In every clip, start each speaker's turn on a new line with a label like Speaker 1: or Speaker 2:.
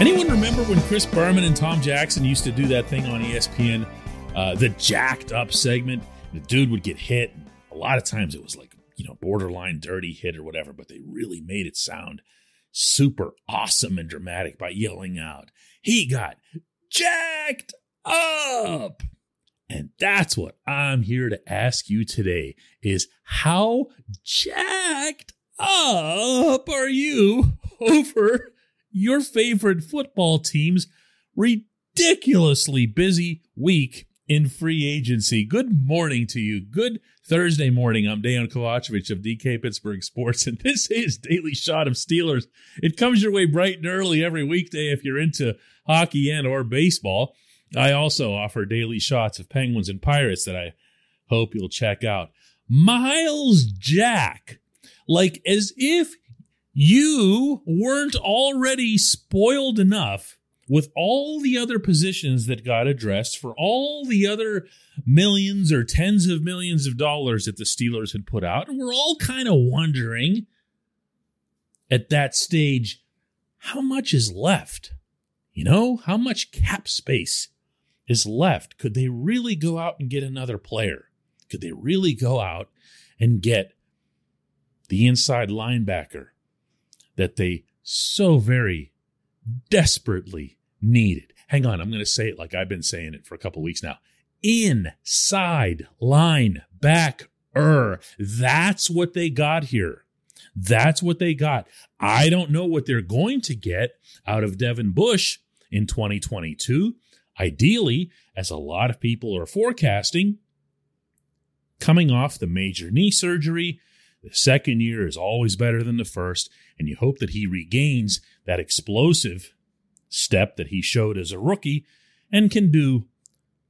Speaker 1: Anyone remember when Chris Berman and Tom Jackson used to do that thing on ESPN, uh, the jacked up segment? The dude would get hit. A lot of times it was like, you know, borderline dirty hit or whatever, but they really made it sound super awesome and dramatic by yelling out, he got jacked up. And that's what I'm here to ask you today is how jacked up are you over your favorite football team's ridiculously busy week in free agency. Good morning to you. Good Thursday morning. I'm Dejan Kovacevic of DK Pittsburgh Sports, and this is Daily Shot of Steelers. It comes your way bright and early every weekday if you're into hockey and or baseball. I also offer daily shots of Penguins and Pirates that I hope you'll check out. Myles Jack, like as if you weren't already spoiled enough with all the other positions that got addressed for all the other millions or tens of millions of dollars that the Steelers had put out. And we're all kind of wondering at that stage how much is left? You know, how much cap space is left? Could they really go out and get another player? Could they really go out and get the inside linebacker that they so very desperately needed. Hang on, I'm going to say it like I've been saying it for a couple weeks now. Inside line back er. That's what they got here. That's what they got. I don't know what they're going to get out of Devin Bush in 2022. Ideally, as a lot of people are forecasting, coming off the major knee surgery, the second year is always better than the first, and you hope that he regains that explosive step that he showed as a rookie and can do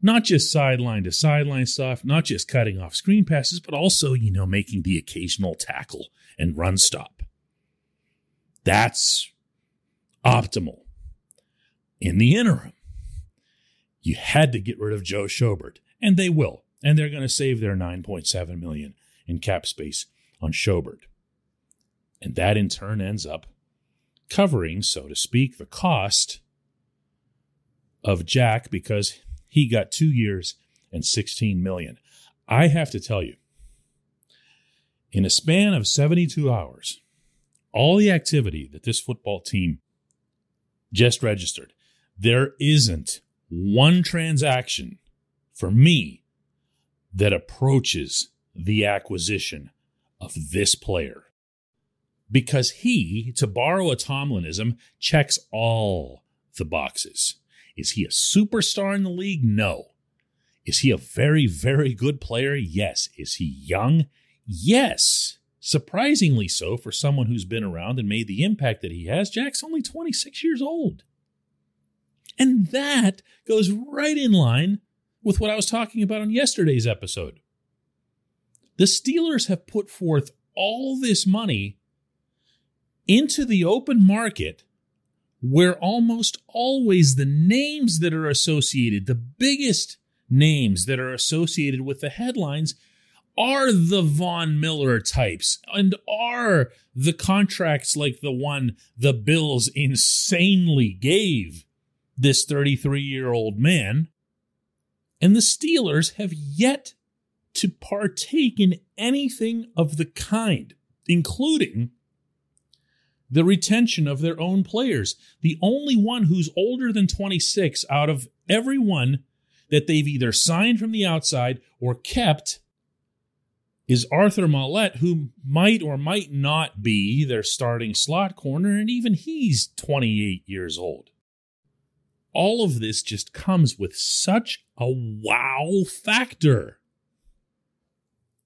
Speaker 1: not just sideline to sideline stuff, not just cutting off screen passes, but also, you know, making the occasional tackle and run stop. That's optimal. In the interim, you had to get rid of Joe Schobert, and they will, and they're going to save their 9.7 million in cap space on Schobert. And that in turn ends up covering, so to speak, the cost of Jack because he got two years and 16 million. I have to tell you, in a span of 72 hours, all the activity that this football team just registered, there isn't one transaction for me that approaches the acquisition of this player. Because he, to borrow a Tomlinism, checks all the boxes. Is he a superstar in the league? No. Is he a very, very good player? Yes. Is he young? Yes. Surprisingly so for someone who's been around and made the impact that he has. Jack's only 26 years old. And that goes right in line with what I was talking about on yesterday's episode. The Steelers have put forth all this money into the open market where almost always the names that are associated, the biggest names that are associated with the headlines, are the Von Miller types and are the contracts like the one the Bills insanely gave this 33 year old man. And the Steelers have yet to partake in anything of the kind, including the retention of their own players. The only one who's older than 26 out of everyone that they've either signed from the outside or kept is Arthur Maulet, who might or might not be their starting slot corner, and even he's 28 years old. All of this just comes with such a wow factor.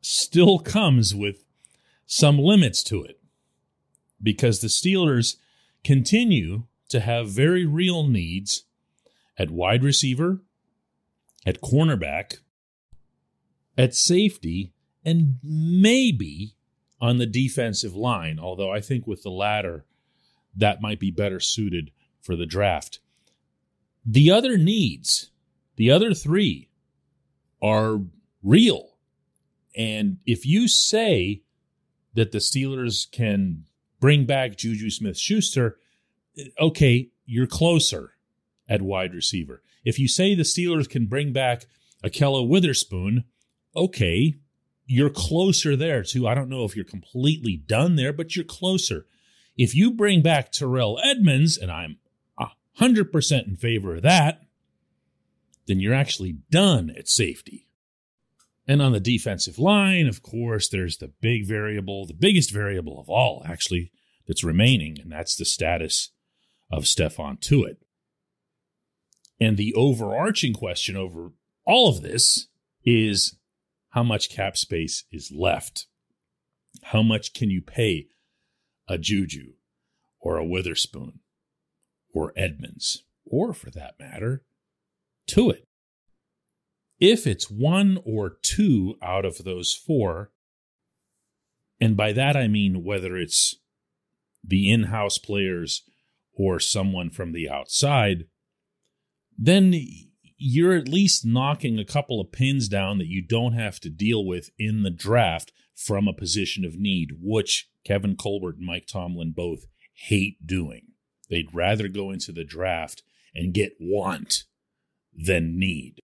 Speaker 1: still comes with some limits to it because the Steelers continue to have very real needs at wide receiver, at cornerback, at safety, and maybe on the defensive line, although I think with the latter, that might be better suited for the draft. The other needs, the other three, are real. And if you say that the Steelers can bring back Juju Smith Schuster, okay, you're closer at wide receiver. If you say the Steelers can bring back Ahkello Witherspoon, okay, you're closer there too. I don't know if you're completely done there, but you're closer. If you bring back Terrell Edmunds, and I'm 100% in favor of that, then you're actually done at safety. And on the defensive line, of course, there's the big variable, the biggest variable of all, actually, that's remaining, and that's the status of Stephon Tuitt. And the overarching question over all of this is how much cap space is left? How much can you pay a Juju or a Witherspoon or Edmunds, or for that matter, Tuitt? If it's one or two out of those four, and by that I mean whether it's the in house players or someone from the outside, then you're at least knocking a couple of pins down that you don't have to deal with in the draft from a position of need, which Kevin Colbert and Mike Tomlin both hate doing. They'd rather go into the draft and get want than need.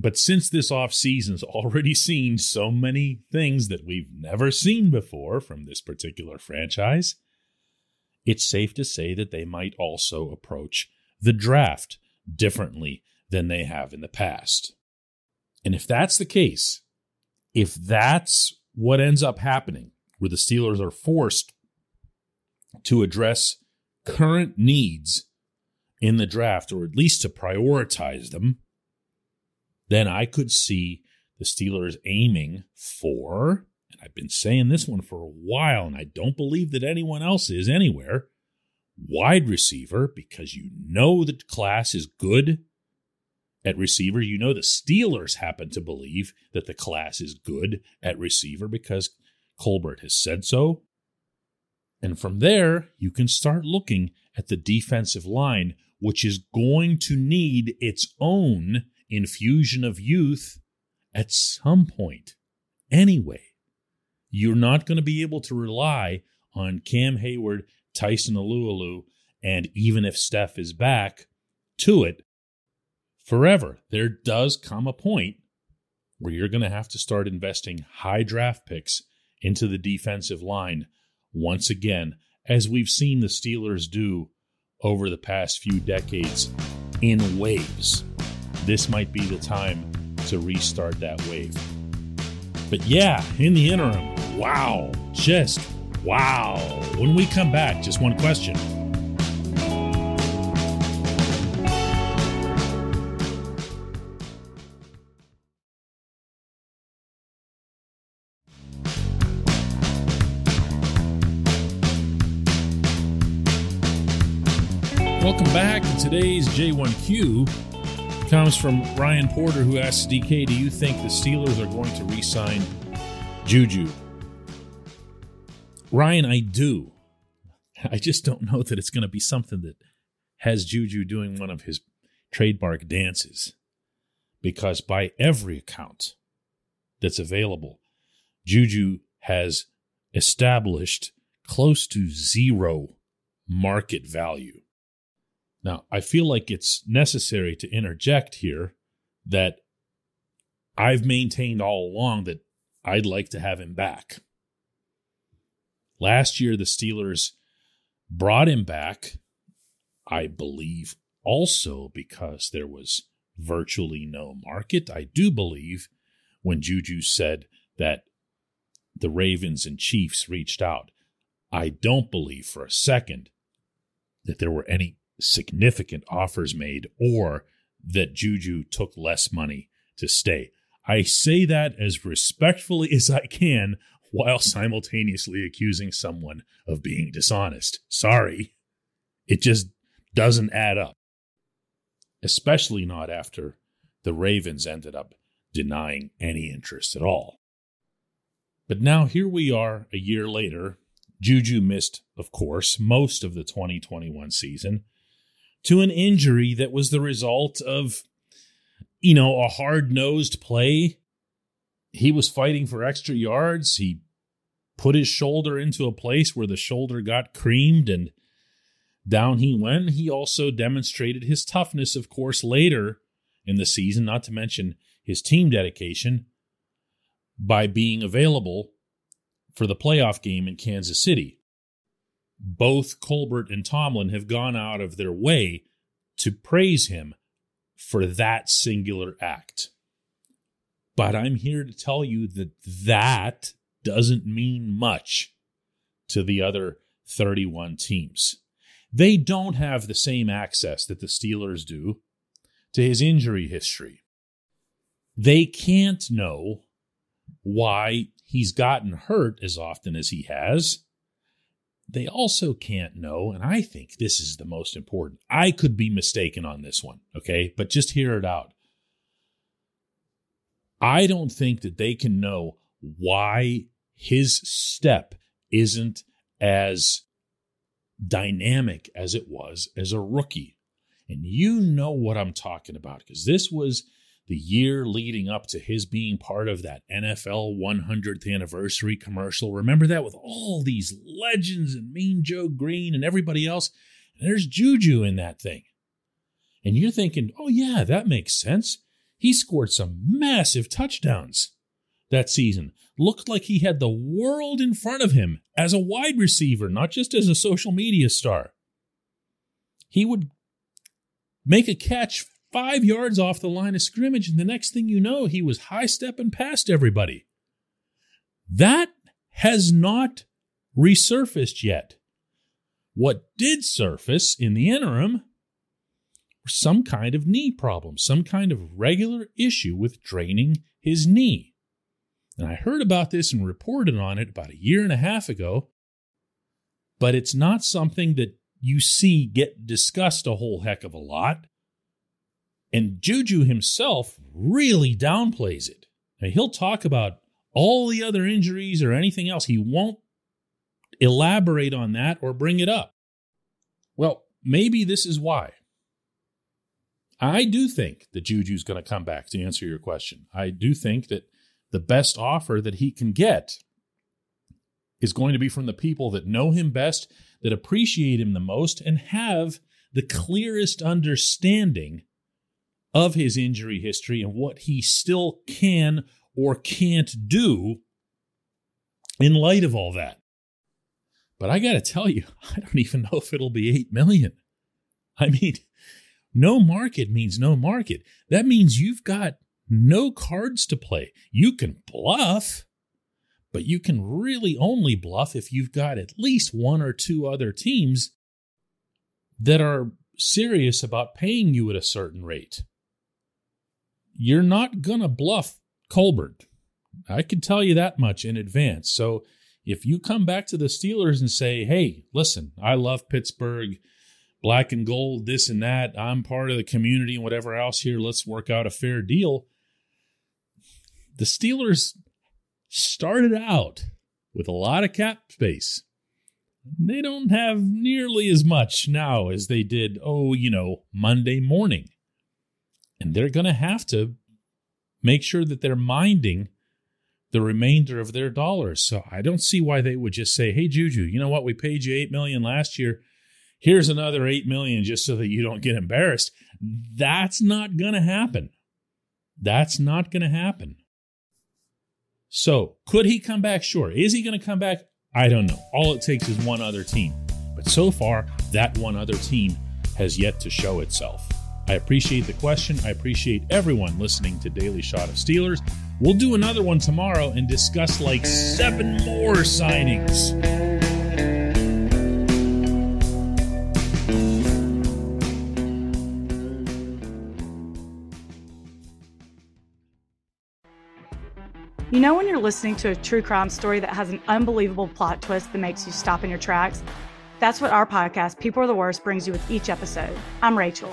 Speaker 1: But since this offseason's already seen so many things that we've never seen before from this particular franchise, it's safe to say that they might also approach the draft differently than they have in the past. And if that's the case, if that's what ends up happening, where the Steelers are forced to address current needs in the draft, or at least to prioritize them, then I could see the Steelers aiming for, and I've been saying this one for a while, and I don't believe that anyone else is anywhere, wide receiver, because you know the class is good at receiver. You know the Steelers happen to believe that the class is good at receiver because Colbert has said so. And from there, you can start looking at the defensive line, which is going to need its own infusion of youth at some point. Anyway, you're not going to be able to rely on Cam Heyward, Tyson Alualu, and even if Steph is back, Tuitt forever. There does come a point where you're going to have to start investing high draft picks into the defensive line once again, as we've seen the Steelers do over the past few decades in waves. This might be the time to restart that wave. But yeah, in the interim, wow, just wow. When we come back, just one question. Welcome back. to Today's J1Q comes from Ryan Porter, who asks DK, Do you think the Steelers are going to re sign Juju? Ryan, I do. I just don't know that it's going to be something that has Juju doing one of his trademark dances. Because by every account that's available, Juju has established close to zero market value. Now, I feel like it's necessary to interject here that I've maintained all along that I'd like to have him back. Last year, the Steelers brought him back, I believe, also because there was virtually no market. I do believe when Juju said that the Ravens and Chiefs reached out. I don't believe for a second that there were any significant offers made or that Juju took less money to stay. I say that as respectfully as I can while simultaneously accusing someone of being dishonest. Sorry. It just doesn't add up. especially not after the Ravens ended up denying any interest at all. But now here we are a year later. Juju missed, of course, most of the 2021 season to an injury that was the result of, you know, a hard nosed play. He was fighting for extra yards. He put his shoulder into a place where the shoulder got creamed and down he went. He also demonstrated his toughness, of course, later in the season, not to mention his team dedication by being available for the playoff game in Kansas City. Both Colbert and Tomlin have gone out of their way to praise him for that singular act. But I'm here to tell you that that doesn't mean much to the other 31 teams. They don't have the same access that the Steelers do to his injury history. They can't know why he's gotten hurt as often as he has. They also can't know, and I think this is the most important. I could be mistaken on this one, okay? But just hear it out. I don't think that they can know why his step isn't as dynamic as it was as a rookie. And you know what I'm talking about because this was the year leading up to his being part of that NFL 100th anniversary commercial. Remember that with all these legends and Mean Joe Greene and everybody else? And there's Juju in that thing. And you're thinking, oh, yeah, that makes sense. He scored some massive touchdowns that season. Looked like he had the world in front of him as a wide receiver, not just as a social media star. He would make a catch five yards off the line of scrimmage, and the next thing you know, he was high stepping past everybody. That has not resurfaced yet. What did surface in the interim were some kind of knee problem, some kind of regular issue with draining his knee. And I heard about this and reported on it about a year and a half ago, but it's not something that you see get discussed a whole heck of a lot. And Juju himself really downplays it. He'll talk about all the other injuries or anything else. He won't elaborate on that or bring it up. Well, maybe this is why. I do think that Juju's going to come back to answer your question. I do think that the best offer that he can get is going to be from the people that know him best, that appreciate him the most, and have the clearest understanding of his injury history and what he still can or can't do in light of all that. But I got to tell you, I don't even know if it'll be 8 million. I mean, no market means no market. That means you've got no cards to play. You can bluff, but you can really only bluff if you've got at least one or two other teams that are serious about paying you at a certain rate you're not going to bluff Colbert. I can tell you that much in advance. So if you come back to the Steelers and say, hey, listen, I love Pittsburgh, black and gold, this and that, I'm part of the community and whatever else here, let's work out a fair deal. The Steelers started out with a lot of cap space. They don't have nearly as much now as they did, oh, you know, Monday morning and they're going to have to make sure that they're minding the remainder of their dollars. So I don't see why they would just say, "Hey Juju, you know what? We paid you 8 million last year. Here's another 8 million just so that you don't get embarrassed." That's not going to happen. That's not going to happen. So, could he come back? Sure. Is he going to come back? I don't know. All it takes is one other team. But so far, that one other team has yet to show itself. I appreciate the question. I appreciate everyone listening to Daily Shot of Steelers. We'll do another one tomorrow and discuss like seven more signings.
Speaker 2: You know, when you're listening to a true crime story that has an unbelievable plot twist that makes you stop in your tracks? That's what our podcast, People Are the Worst, brings you with each episode. I'm Rachel.